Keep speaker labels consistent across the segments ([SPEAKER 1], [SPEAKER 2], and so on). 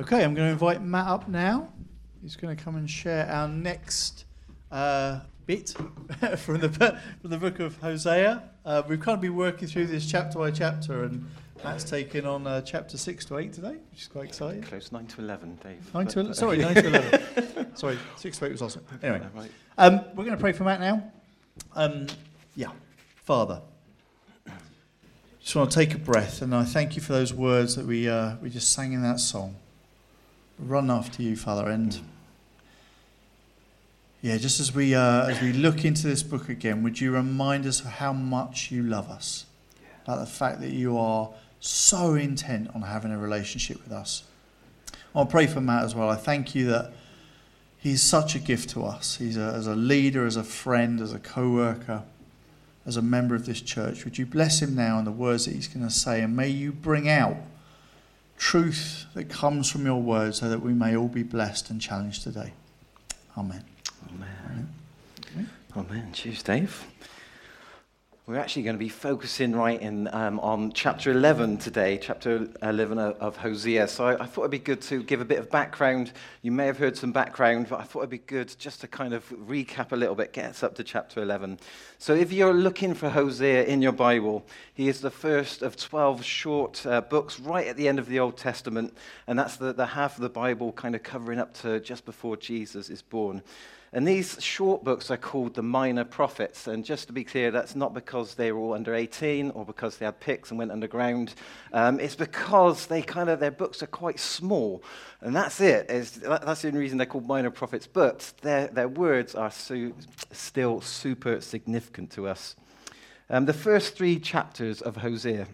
[SPEAKER 1] Okay, I'm going to invite Matt up now. He's going to come and share our next uh, bit from the from the book of Hosea. Uh, we've kind of been working through this chapter by chapter, and Matt's taken on uh, chapter six to eight today, which is quite exciting.
[SPEAKER 2] Close nine to eleven, Dave.
[SPEAKER 1] Nine to ele- sorry, nine to eleven. sorry, six to eight was awesome. Anyway, um, we're going to pray for Matt now. Um, yeah, Father. Just want to take a breath, and I thank you for those words that we uh, we just sang in that song run after you, Father. And yeah, just as we uh, as we look into this book again, would you remind us of how much you love us? About the fact that you are so intent on having a relationship with us. I'll pray for Matt as well. I thank you that he's such a gift to us. He's a, as a leader, as a friend, as a co-worker, as a member of this church. Would you bless him now in the words that he's going to say, and may you bring out truth that comes from your word so that we may all be blessed and challenged today. Amen.
[SPEAKER 2] Amen. Amen. Amen. Cheers, Dave. We're actually going to be focusing right in um, on chapter 11 today, chapter 11 of, Hosea. So I, I, thought it'd be good to give a bit of background. You may have heard some background, but I thought it'd be good just to kind of recap a little bit, get us up to chapter 11. So if you're looking for Hosea in your Bible, he is the first of 12 short uh, books right at the end of the Old Testament, and that's the, the half of the Bible kind of covering up to just before Jesus is born. And these short books are called the minor prophets. And just to be clear, that's not because they were all under 18 or because they had picks and went underground. Um, it's because they kind of, their books are quite small. And that's it. It's, that's the only reason they're called minor prophets. But their, their words are su- still super significant to us. Um, the first three chapters of Hosea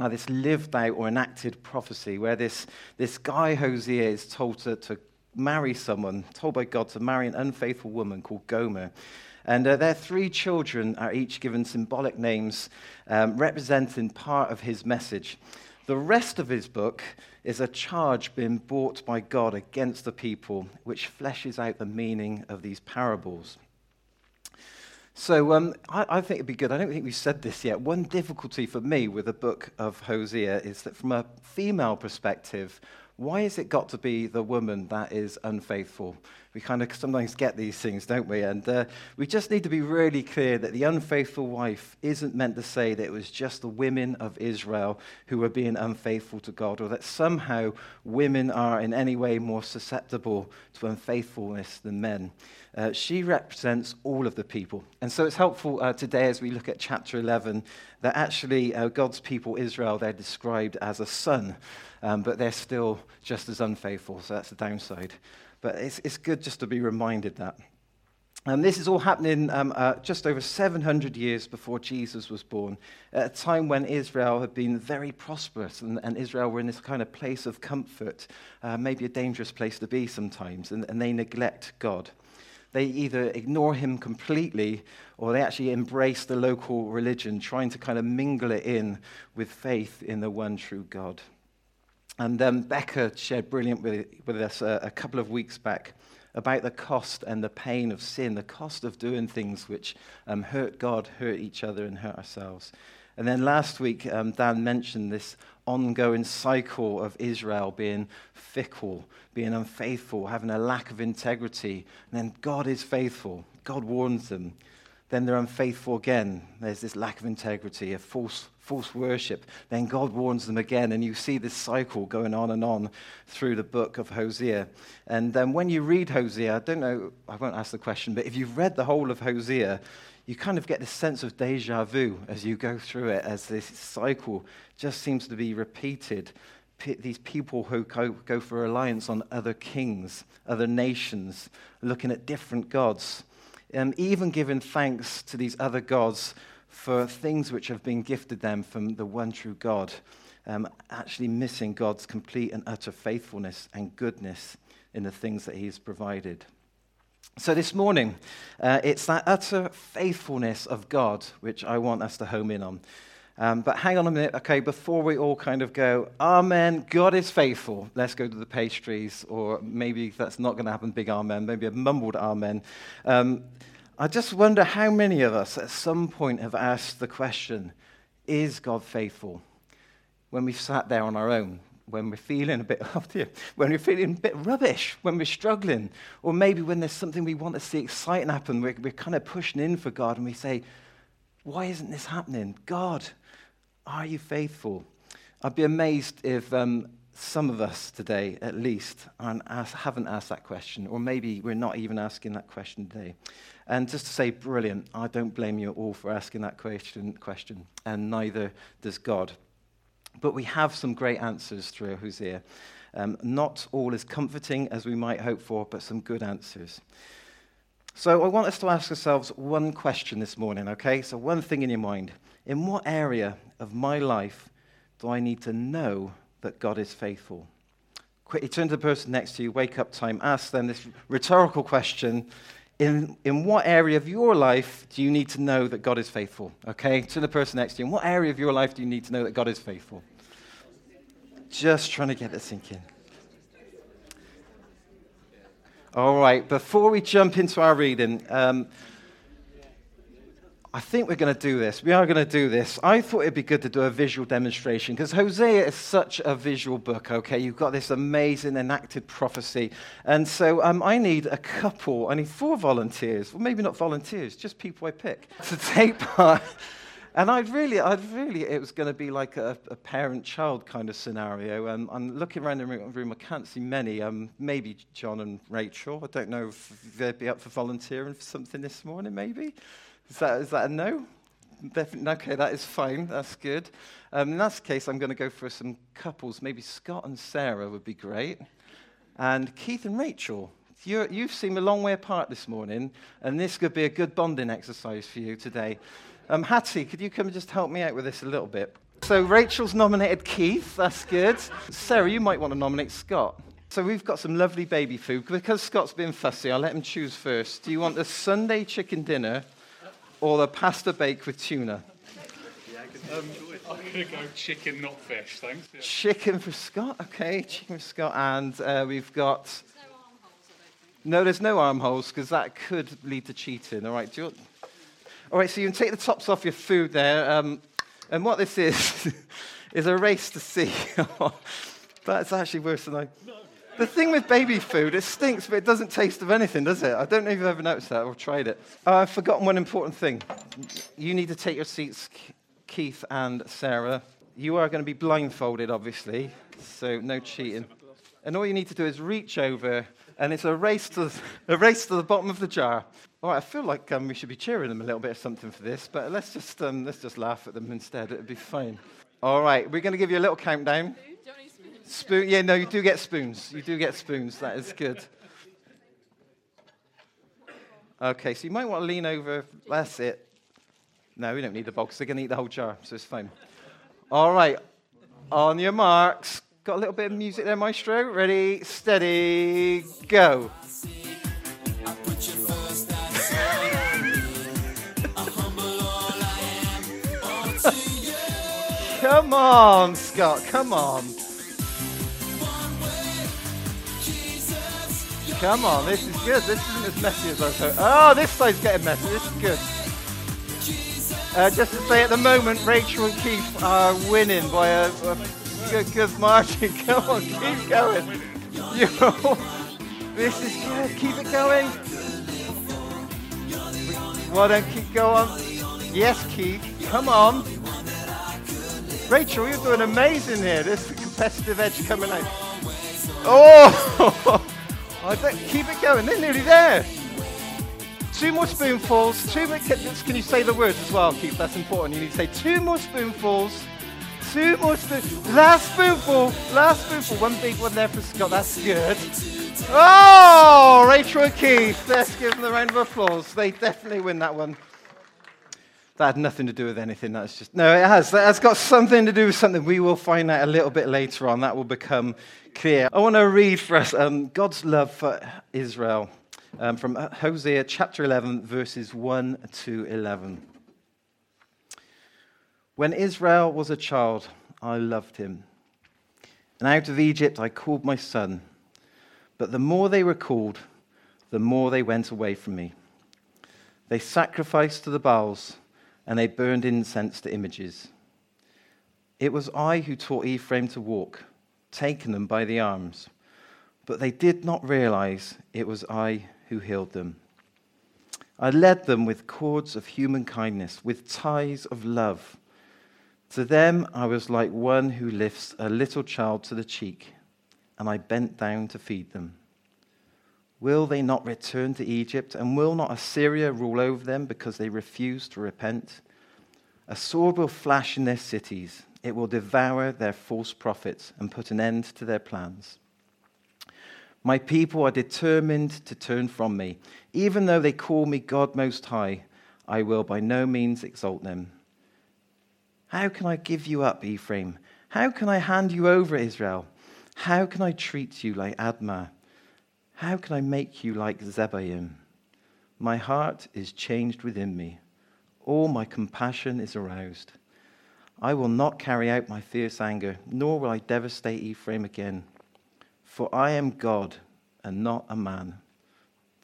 [SPEAKER 2] are this lived out or enacted prophecy where this, this guy Hosea is told to, to marry someone, told by God to marry an unfaithful woman called Gomer. And uh, their three children are each given symbolic names um, representing part of his message. The rest of his book is a charge being brought by God against the people, which fleshes out the meaning of these parables. So um, I, I, think it'd be good. I don't think we've said this yet. One difficulty for me with the book of Hosea is that from a female perspective, why has it got to be the woman that is unfaithful? We kind of sometimes get these things, don't we? And uh, we just need to be really clear that the unfaithful wife isn't meant to say that it was just the women of Israel who were being unfaithful to God, or that somehow women are in any way more susceptible to unfaithfulness than men. Uh, she represents all of the people. And so it's helpful uh, today as we look at chapter 11 that actually uh, God's people, Israel, they're described as a son, um, but they're still just as unfaithful. So that's the downside. But it's, it's good just to be reminded that. And this is all happening um, uh, just over 700 years before Jesus was born, at a time when Israel had been very prosperous and, and Israel were in this kind of place of comfort, uh, maybe a dangerous place to be sometimes, and, and they neglect God they either ignore him completely or they actually embrace the local religion, trying to kind of mingle it in with faith in the one true God. And um, Becca shared brilliant with, with us a, a couple of weeks back about the cost and the pain of sin, the cost of doing things which um, hurt God, hurt each other, and hurt ourselves. And then last week, um, Dan mentioned this ongoing cycle of Israel being fickle, being unfaithful, having a lack of integrity. And then God is faithful. God warns them. Then they're unfaithful again. There's this lack of integrity, a false, false worship. Then God warns them again. And you see this cycle going on and on through the book of Hosea. And um, when you read Hosea, I don't know, I won't ask the question, but if you've read the whole of Hosea, you kind of get this sense of deja vu as you go through it, as this cycle just seems to be repeated. P- these people who go, go for alliance on other kings, other nations, looking at different gods, and even giving thanks to these other gods for things which have been gifted them from the one true God, um, actually missing God's complete and utter faithfulness and goodness in the things that He's provided. So, this morning, uh, it's that utter faithfulness of God which I want us to home in on. Um, but hang on a minute, okay, before we all kind of go, Amen, God is faithful, let's go to the pastries, or maybe that's not going to happen, big Amen, maybe a mumbled Amen. Um, I just wonder how many of us at some point have asked the question, Is God faithful? When we've sat there on our own, when we're feeling a bit, oh dear, when we're feeling a bit rubbish, when we're struggling, or maybe when there's something we want to see exciting happen, we're, we're kind of pushing in for God and we say, why isn't this happening? God, are you faithful? I'd be amazed if um, some of us today, at least, haven't asked that question, or maybe we're not even asking that question today. And just to say, brilliant, I don't blame you at all for asking that question, question and neither does God. But we have some great answers through Hosea. Um, not all as comforting as we might hope for, but some good answers. So I want us to ask ourselves one question this morning, okay? So, one thing in your mind. In what area of my life do I need to know that God is faithful? Quickly turn to the person next to you, wake up time, ask them this rhetorical question. In, in what area of your life do you need to know that God is faithful? Okay? To the person next to you, in what area of your life do you need to know that God is faithful? Just trying to get it sinking. All right, before we jump into our reading, um, I think we're going to do this. We are going to do this. I thought it'd be good to do a visual demonstration because Hosea is such a visual book, okay? You've got this amazing enacted prophecy. And so um, I need a couple, I need four volunteers, well, maybe not volunteers, just people I pick to take part. And I'd really, I'd really, it was going to be like a, a parent-child kind of scenario. Um, I'm looking around the room, I can't see many. Um, maybe John and Rachel. I don't know if they'd be up for volunteering for something this morning, maybe. Is that, is that a no? Definitely. Okay, that is fine. That's good. Um, in that case, I'm going to go for some couples. Maybe Scott and Sarah would be great. And Keith and Rachel. you have seemed a long way apart this morning, and this could be a good bonding exercise for you today. Um, Hattie, could you come and just help me out with this a little bit? So Rachel's nominated Keith. That's good. Sarah, you might want to nominate Scott. So we've got some lovely baby food. Because Scott's been fussy, I'll let him choose first. Do you want the Sunday chicken dinner or the pasta bake with tuna?
[SPEAKER 3] Um, I'm going to go chicken, not fish, thanks.
[SPEAKER 2] Yeah. Chicken for Scott, okay, chicken for Scott. And uh, we've got. No, no, there's no armholes because that could lead to cheating. All right, you... all right. So you can take the tops off your food there, um, and what this is is a race to see. That's actually worse than I. The thing with baby food, it stinks, but it doesn't taste of anything, does it? I don't know if you've ever noticed that or tried it. Uh, I've forgotten one important thing. You need to take your seats, Keith and Sarah. You are going to be blindfolded, obviously, so no cheating. And all you need to do is reach over, and it's a race to, a race to the bottom of the jar. All right, I feel like um, we should be cheering them a little bit or something for this, but let's just, um, let's just laugh at them instead. It'd be fine. All right, we're going to give you a little countdown. Spoon, yeah, no, you do get spoons. You do get spoons. That is good. Okay, so you might want to lean over. That's it. No, we don't need the box. They're going to eat the whole jar, so it's fine. All right, on your marks. Got a little bit of music there, maestro. Ready, steady, go. come on, Scott, come on. Come on, this is good. This isn't as messy as I thought. Oh, this side's getting messy. This is good. Uh, just to say, at the moment, Rachel and Keith are winning by a, a good, good margin. Come on, keep going. You, this is good. Keep it going. Why don't keep going? Yes, Keith. Come on. Rachel, you're doing amazing here. There's a competitive edge coming out. Oh! I keep it going. They're nearly there. Two more spoonfuls. Two more, can you say the words as well, Keith? That's important. You need to say two more spoonfuls. Two more spoonfuls. Last spoonful. Last spoonful. One big one there for Scott. That's good. Oh, Rachel and Keith. Let's give them a round of applause. They definitely win that one. That had nothing to do with anything. That's just no. It has. That has got something to do with something. We will find out a little bit later on. That will become clear. I want to read for us um, God's love for Israel um, from Hosea chapter 11, verses 1 to 11. When Israel was a child, I loved him. And out of Egypt I called my son. But the more they were called, the more they went away from me. They sacrificed to the Baals and they burned incense to images. It was I who taught Ephraim to walk, taking them by the arms, but they did not realize it was I who healed them. I led them with cords of human kindness, with ties of love. To them I was like one who lifts a little child to the cheek, and I bent down to feed them. Will they not return to Egypt, and will not Assyria rule over them because they refuse to repent? A sword will flash in their cities it will devour their false prophets and put an end to their plans. My people are determined to turn from me. Even though they call me God Most High, I will by no means exalt them. How can I give you up, Ephraim? How can I hand you over, Israel? How can I treat you like Admah? How can I make you like Zeboim? My heart is changed within me. All my compassion is aroused. I will not carry out my fierce anger, nor will I devastate Ephraim again. For I am God and not a man,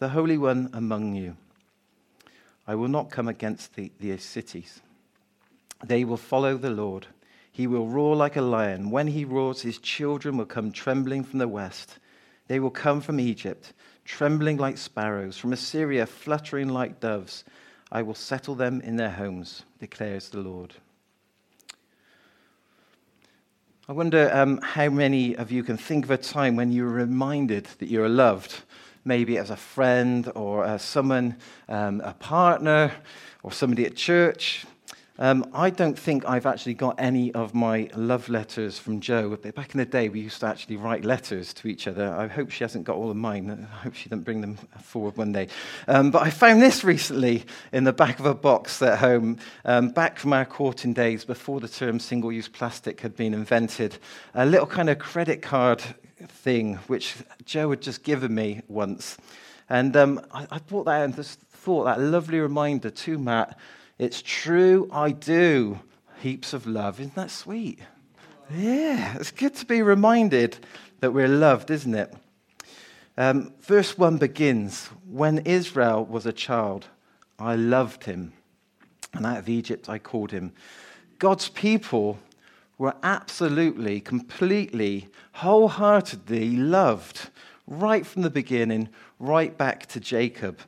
[SPEAKER 2] the Holy One among you. I will not come against the, the cities. They will follow the Lord. He will roar like a lion. When he roars, his children will come trembling from the west. They will come from Egypt, trembling like sparrows, from Assyria, fluttering like doves. I will settle them in their homes, declares the Lord. I wonder um, how many of you can think of a time when you were reminded that you are loved, maybe as a friend or as someone, um, a partner, or somebody at church, um, I don't think I've actually got any of my love letters from Joe. Back in the day, we used to actually write letters to each other. I hope she hasn't got all of mine. I hope she doesn't bring them forward one day. Um, but I found this recently in the back of a box at home, um, back from our courting days before the term single use plastic had been invented. A little kind of credit card thing, which Joe had just given me once. And um, I, I brought that and just thought that lovely reminder to Matt it's true, I do. Heaps of love. Isn't that sweet? Yeah, it's good to be reminded that we're loved, isn't it? Um, verse 1 begins When Israel was a child, I loved him, and out of Egypt I called him. God's people were absolutely, completely, wholeheartedly loved right from the beginning, right back to Jacob.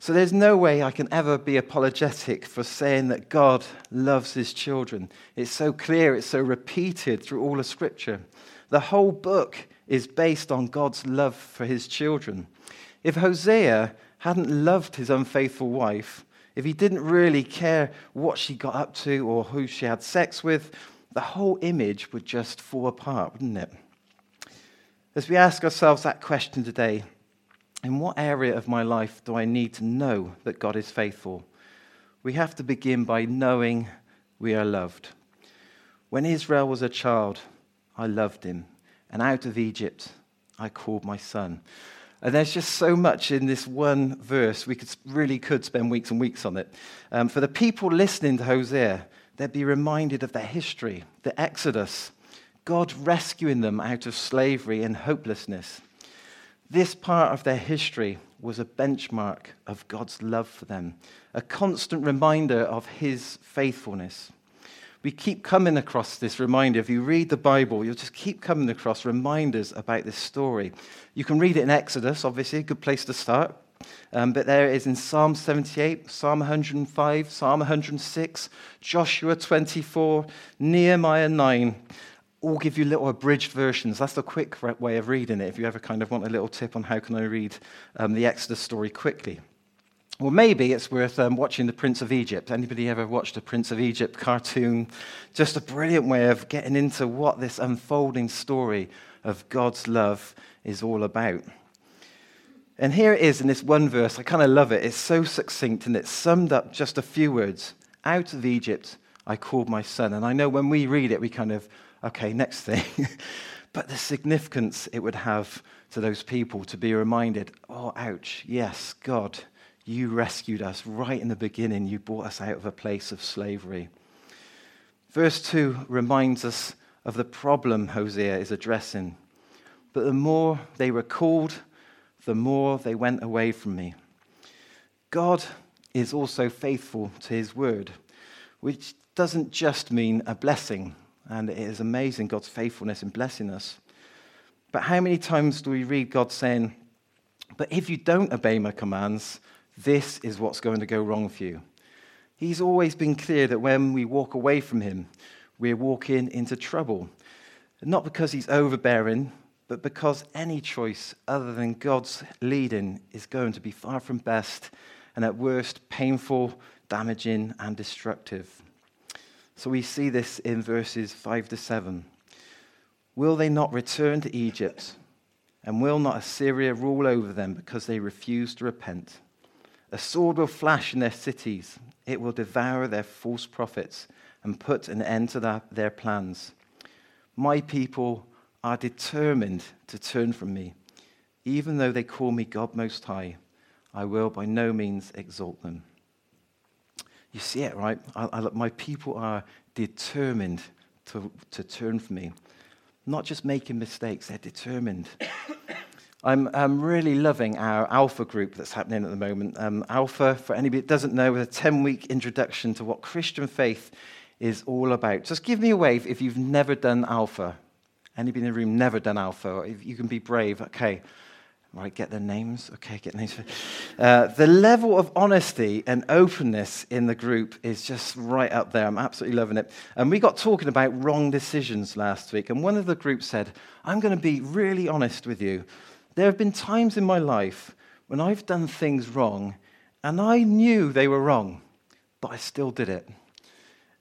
[SPEAKER 2] So there's no way I can ever be apologetic for saying that God loves his children. It's so clear, it's so repeated through all of Scripture. The whole book is based on God's love for his children. If Hosea hadn't loved his unfaithful wife, if he didn't really care what she got up to or who she had sex with, the whole image would just fall apart, wouldn't it? As we ask ourselves that question today, in what area of my life do I need to know that God is faithful? We have to begin by knowing we are loved. When Israel was a child, I loved him, and out of Egypt I called my son. And there's just so much in this one verse. We could, really could spend weeks and weeks on it. Um, for the people listening to Hosea, they'd be reminded of their history, the Exodus, God rescuing them out of slavery and hopelessness. This part of their history was a benchmark of God's love for them, a constant reminder of his faithfulness. We keep coming across this reminder. If you read the Bible, you'll just keep coming across reminders about this story. You can read it in Exodus, obviously, a good place to start. Um, but there it is in Psalm 78, Psalm 105, Psalm 106, Joshua 24, Nehemiah 9 all give you little abridged versions. That's the quick way of reading it. If you ever kind of want a little tip on how can I read um, the Exodus story quickly. Well, maybe it's worth um, watching The Prince of Egypt. Anybody ever watched a Prince of Egypt cartoon? Just a brilliant way of getting into what this unfolding story of God's love is all about. And here it is in this one verse. I kind of love it. It's so succinct and it's summed up just a few words. Out of Egypt, I called my son. And I know when we read it, we kind of Okay, next thing. but the significance it would have to those people to be reminded oh, ouch, yes, God, you rescued us right in the beginning. You brought us out of a place of slavery. Verse 2 reminds us of the problem Hosea is addressing. But the more they were called, the more they went away from me. God is also faithful to his word, which doesn't just mean a blessing and it is amazing God's faithfulness in blessing us. But how many times do we read God saying, But if you don't obey my commands, this is what's going to go wrong for you? He's always been clear that when we walk away from him, we're walking into trouble. Not because he's overbearing, but because any choice other than God's leading is going to be far from best and at worst painful, damaging, and destructive. So we see this in verses 5 to 7. Will they not return to Egypt? And will not Assyria rule over them because they refuse to repent? A sword will flash in their cities, it will devour their false prophets and put an end to their plans. My people are determined to turn from me. Even though they call me God Most High, I will by no means exalt them. You see it, right? I, I, my people are determined to, to turn from me. Not just making mistakes, they're determined. I'm, I'm, really loving our Alpha group that's happening at the moment. Um, Alpha, for anybody that doesn't know, is a 10 week introduction to what Christian faith is all about. Just give me a wave if you've never done Alpha. Anybody in the room never done Alpha? If you can be brave, okay. Right, get their names. Okay, get names. Uh, the level of honesty and openness in the group is just right up there. I'm absolutely loving it. And we got talking about wrong decisions last week, and one of the groups said, I'm going to be really honest with you. There have been times in my life when I've done things wrong, and I knew they were wrong, but I still did it.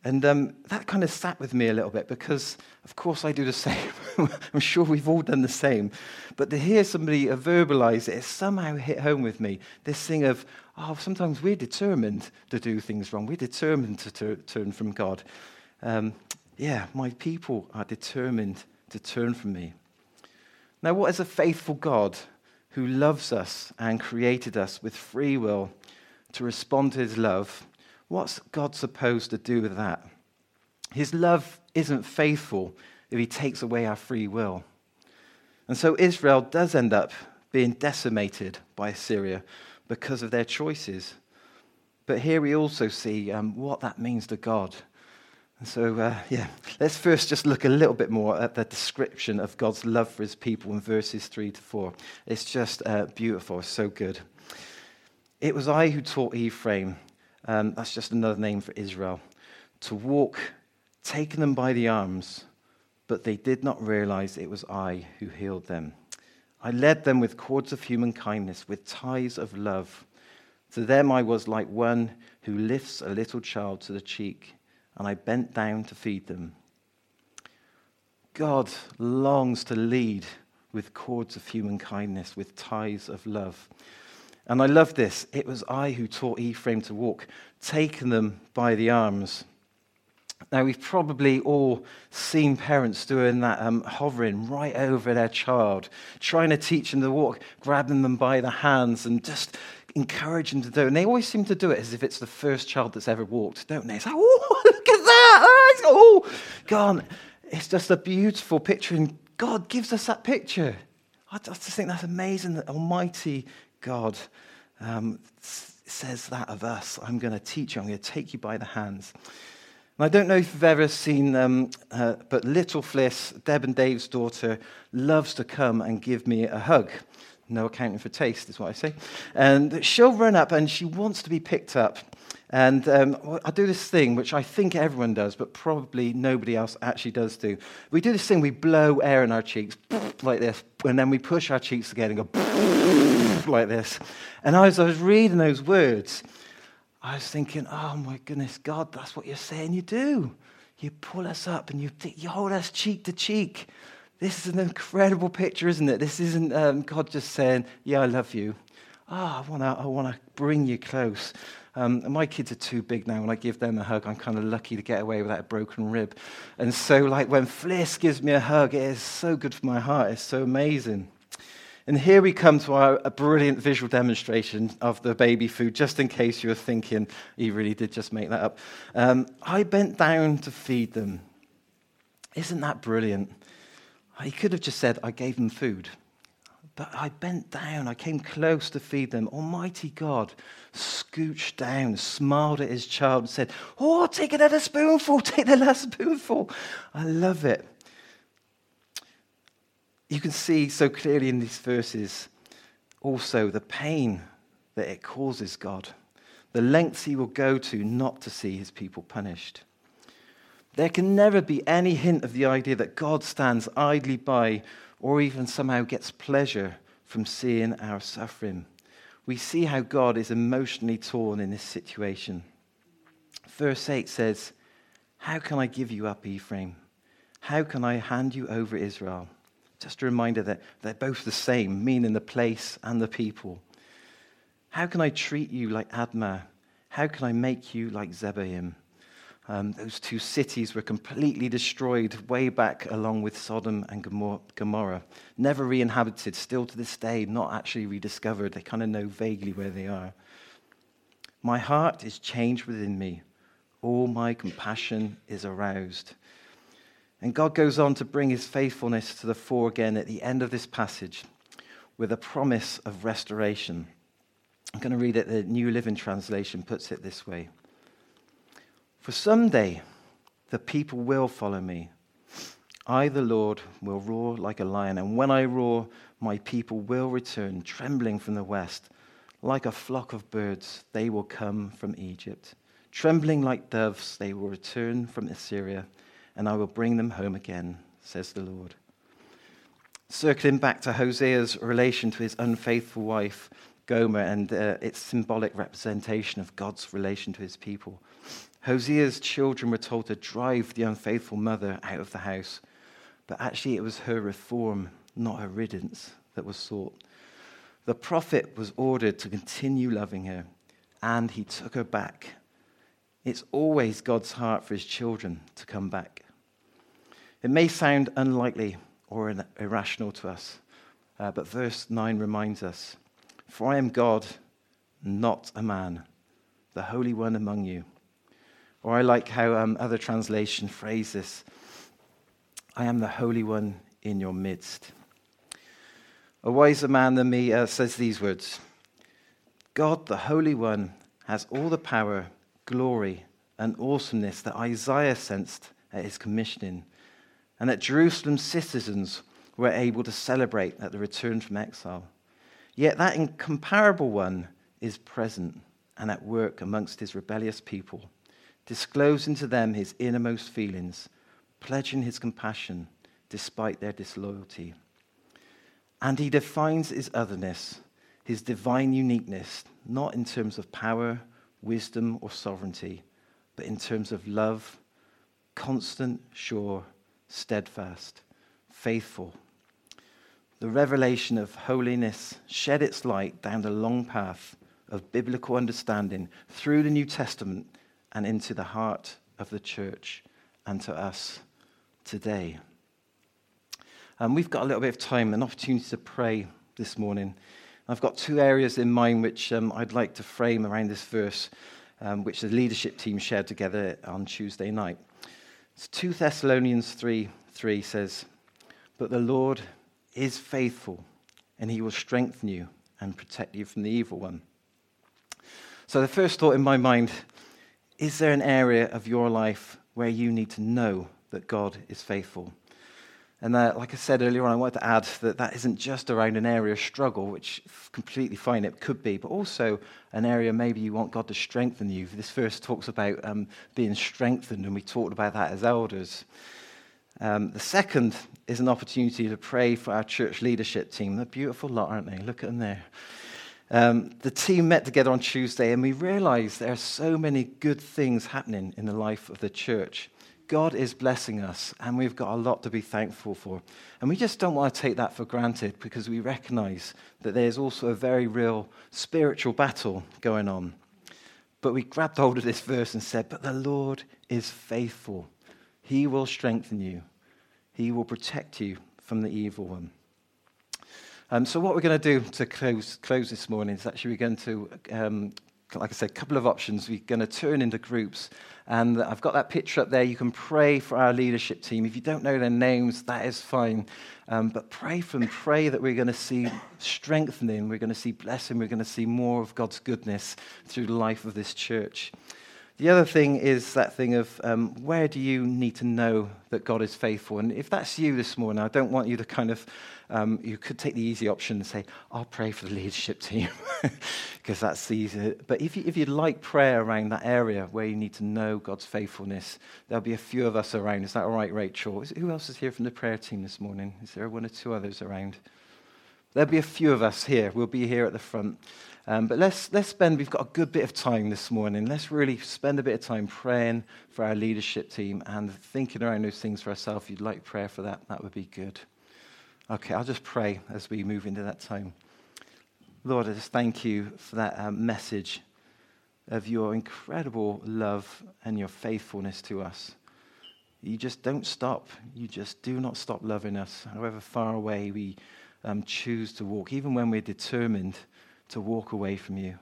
[SPEAKER 2] And um, that kind of sat with me a little bit because, of course, I do the same. I'm sure we've all done the same. But to hear somebody verbalize it, it somehow hit home with me. This thing of, oh, sometimes we're determined to do things wrong. We're determined to ter- turn from God. Um, yeah, my people are determined to turn from me. Now, what is a faithful God who loves us and created us with free will to respond to his love? What's God supposed to do with that? His love isn't faithful if he takes away our free will. And so Israel does end up being decimated by Assyria because of their choices. But here we also see um, what that means to God. And so, uh, yeah, let's first just look a little bit more at the description of God's love for his people in verses 3 to 4. It's just uh, beautiful, it's so good. It was I who taught Ephraim um, that's just another name for Israel. To walk, taking them by the arms, but they did not realize it was I who healed them. I led them with cords of human kindness, with ties of love. To them I was like one who lifts a little child to the cheek, and I bent down to feed them. God longs to lead with cords of human kindness, with ties of love. And I love this. It was I who taught Ephraim to walk, taking them by the arms. Now, we've probably all seen parents doing that, um, hovering right over their child, trying to teach them to walk, grabbing them by the hands and just encouraging them to do it. And they always seem to do it as if it's the first child that's ever walked, don't they? It's like, oh, look at that. Oh, God. It's just a beautiful picture, and God gives us that picture. I just think that's amazing that Almighty God um, says that of us. I'm going to teach you, I'm going to take you by the hands. And I don't know if you've ever seen, um, uh, but little Fliss, Deb and Dave's daughter, loves to come and give me a hug. No accounting for taste is what I say. And she'll run up and she wants to be picked up. And um, I do this thing, which I think everyone does, but probably nobody else actually does do. We do this thing, we blow air in our cheeks like this, and then we push our cheeks together and go like this. And as I was reading those words, I was thinking, oh my goodness, God, that's what you're saying you do. You pull us up and you, you hold us cheek to cheek. This is an incredible picture, isn't it? This isn't um, God just saying, yeah, I love you. Ah, oh, I want to I wanna bring you close. Um, my kids are too big now. When I give them a hug, I'm kind of lucky to get away without a broken rib. And so, like, when Fliss gives me a hug, it is so good for my heart. It's so amazing. And here we come to our a brilliant visual demonstration of the baby food, just in case you were thinking he really did just make that up. Um, I bent down to feed them. Isn't that brilliant? He could have just said, I gave them food. But I bent down, I came close to feed them. Almighty God scooched down, smiled at his child, and said, Oh, take another spoonful, take the last spoonful. I love it. You can see so clearly in these verses also the pain that it causes God, the lengths he will go to not to see his people punished. There can never be any hint of the idea that God stands idly by or even somehow gets pleasure from seeing our suffering. We see how God is emotionally torn in this situation. Verse 8 says, How can I give you up, Ephraim? How can I hand you over, Israel? Just a reminder that they're both the same, meaning the place and the people. How can I treat you like Admah? How can I make you like Zeboim? Um, those two cities were completely destroyed way back along with Sodom and Gomorrah. Never re inhabited, still to this day, not actually rediscovered. They kind of know vaguely where they are. My heart is changed within me. All my compassion is aroused. And God goes on to bring his faithfulness to the fore again at the end of this passage with a promise of restoration. I'm going to read it. The New Living Translation puts it this way For someday the people will follow me. I, the Lord, will roar like a lion, and when I roar, my people will return, trembling from the west. Like a flock of birds, they will come from Egypt. Trembling like doves, they will return from Assyria, and I will bring them home again, says the Lord. Circling back to Hosea's relation to his unfaithful wife, Gomer and uh, its symbolic representation of God's relation to his people. Hosea's children were told to drive the unfaithful mother out of the house, but actually it was her reform, not her riddance, that was sought. The prophet was ordered to continue loving her, and he took her back. It's always God's heart for his children to come back. It may sound unlikely or irrational to us, uh, but verse 9 reminds us for I am God, not a man, the Holy One among you. Or I like how um, other translations phrase this I am the Holy One in your midst. A wiser man than me uh, says these words God, the Holy One, has all the power, glory, and awesomeness that Isaiah sensed at his commissioning, and that Jerusalem's citizens were able to celebrate at the return from exile. Yet that incomparable one is present and at work amongst his rebellious people, disclosing to them his innermost feelings, pledging his compassion despite their disloyalty. And he defines his otherness, his divine uniqueness, not in terms of power, wisdom, or sovereignty, but in terms of love, constant, sure, steadfast, faithful, the revelation of holiness shed its light down the long path of biblical understanding through the New Testament and into the heart of the church and to us today. Um, we've got a little bit of time, an opportunity to pray this morning. I've got two areas in mind which um, I'd like to frame around this verse, um, which the leadership team shared together on Tuesday night. It's 2 Thessalonians 3 3 says, But the Lord is faithful, and he will strengthen you and protect you from the evil one. So, the first thought in my mind is there an area of your life where you need to know that God is faithful? And uh, like I said earlier on, I wanted to add that that isn't just around an area of struggle, which completely fine it could be, but also an area maybe you want God to strengthen you. This verse talks about um, being strengthened, and we talked about that as elders. Um, the second is an opportunity to pray for our church leadership team. They're a beautiful lot, aren't they? Look at them there. Um, the team met together on Tuesday, and we realized there are so many good things happening in the life of the church. God is blessing us, and we've got a lot to be thankful for. And we just don't want to take that for granted because we recognize that there's also a very real spiritual battle going on. But we grabbed hold of this verse and said, But the Lord is faithful. He will strengthen you, He will protect you from the evil one. Um, so, what we're going to do to close, close this morning is actually we're going to, um, like I said, a couple of options. We're going to turn into groups. And I've got that picture up there. You can pray for our leadership team. If you don't know their names, that is fine. Um, but pray for them. Pray that we're going to see strengthening, we're going to see blessing, we're going to see more of God's goodness through the life of this church. The other thing is that thing of um, where do you need to know that God is faithful? And if that's you this morning, I don't want you to kind of, um, you could take the easy option and say, I'll pray for the leadership team, because that's easy. But if, you, if you'd like prayer around that area where you need to know God's faithfulness, there'll be a few of us around. Is that all right, Rachel? Is, who else is here from the prayer team this morning? Is there one or two others around? There'll be a few of us here. We'll be here at the front. Um, but let's, let's spend, we've got a good bit of time this morning. Let's really spend a bit of time praying for our leadership team and thinking around those things for ourselves. If you'd like prayer for that, that would be good. Okay, I'll just pray as we move into that time. Lord, I just thank you for that um, message of your incredible love and your faithfulness to us. You just don't stop. You just do not stop loving us, however far away we um, choose to walk, even when we're determined to walk away from you.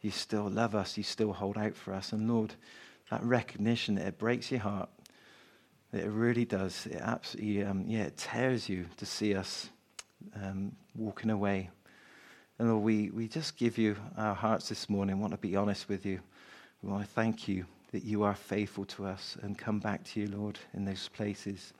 [SPEAKER 2] You still love us, you still hold out for us. And Lord, that recognition, that it breaks your heart. It really does. It absolutely, um, yeah, it tears you to see us um, walking away. And Lord, we, we just give you our hearts this morning. want to be honest with you. We want to thank you that you are faithful to us and come back to you, Lord, in those places.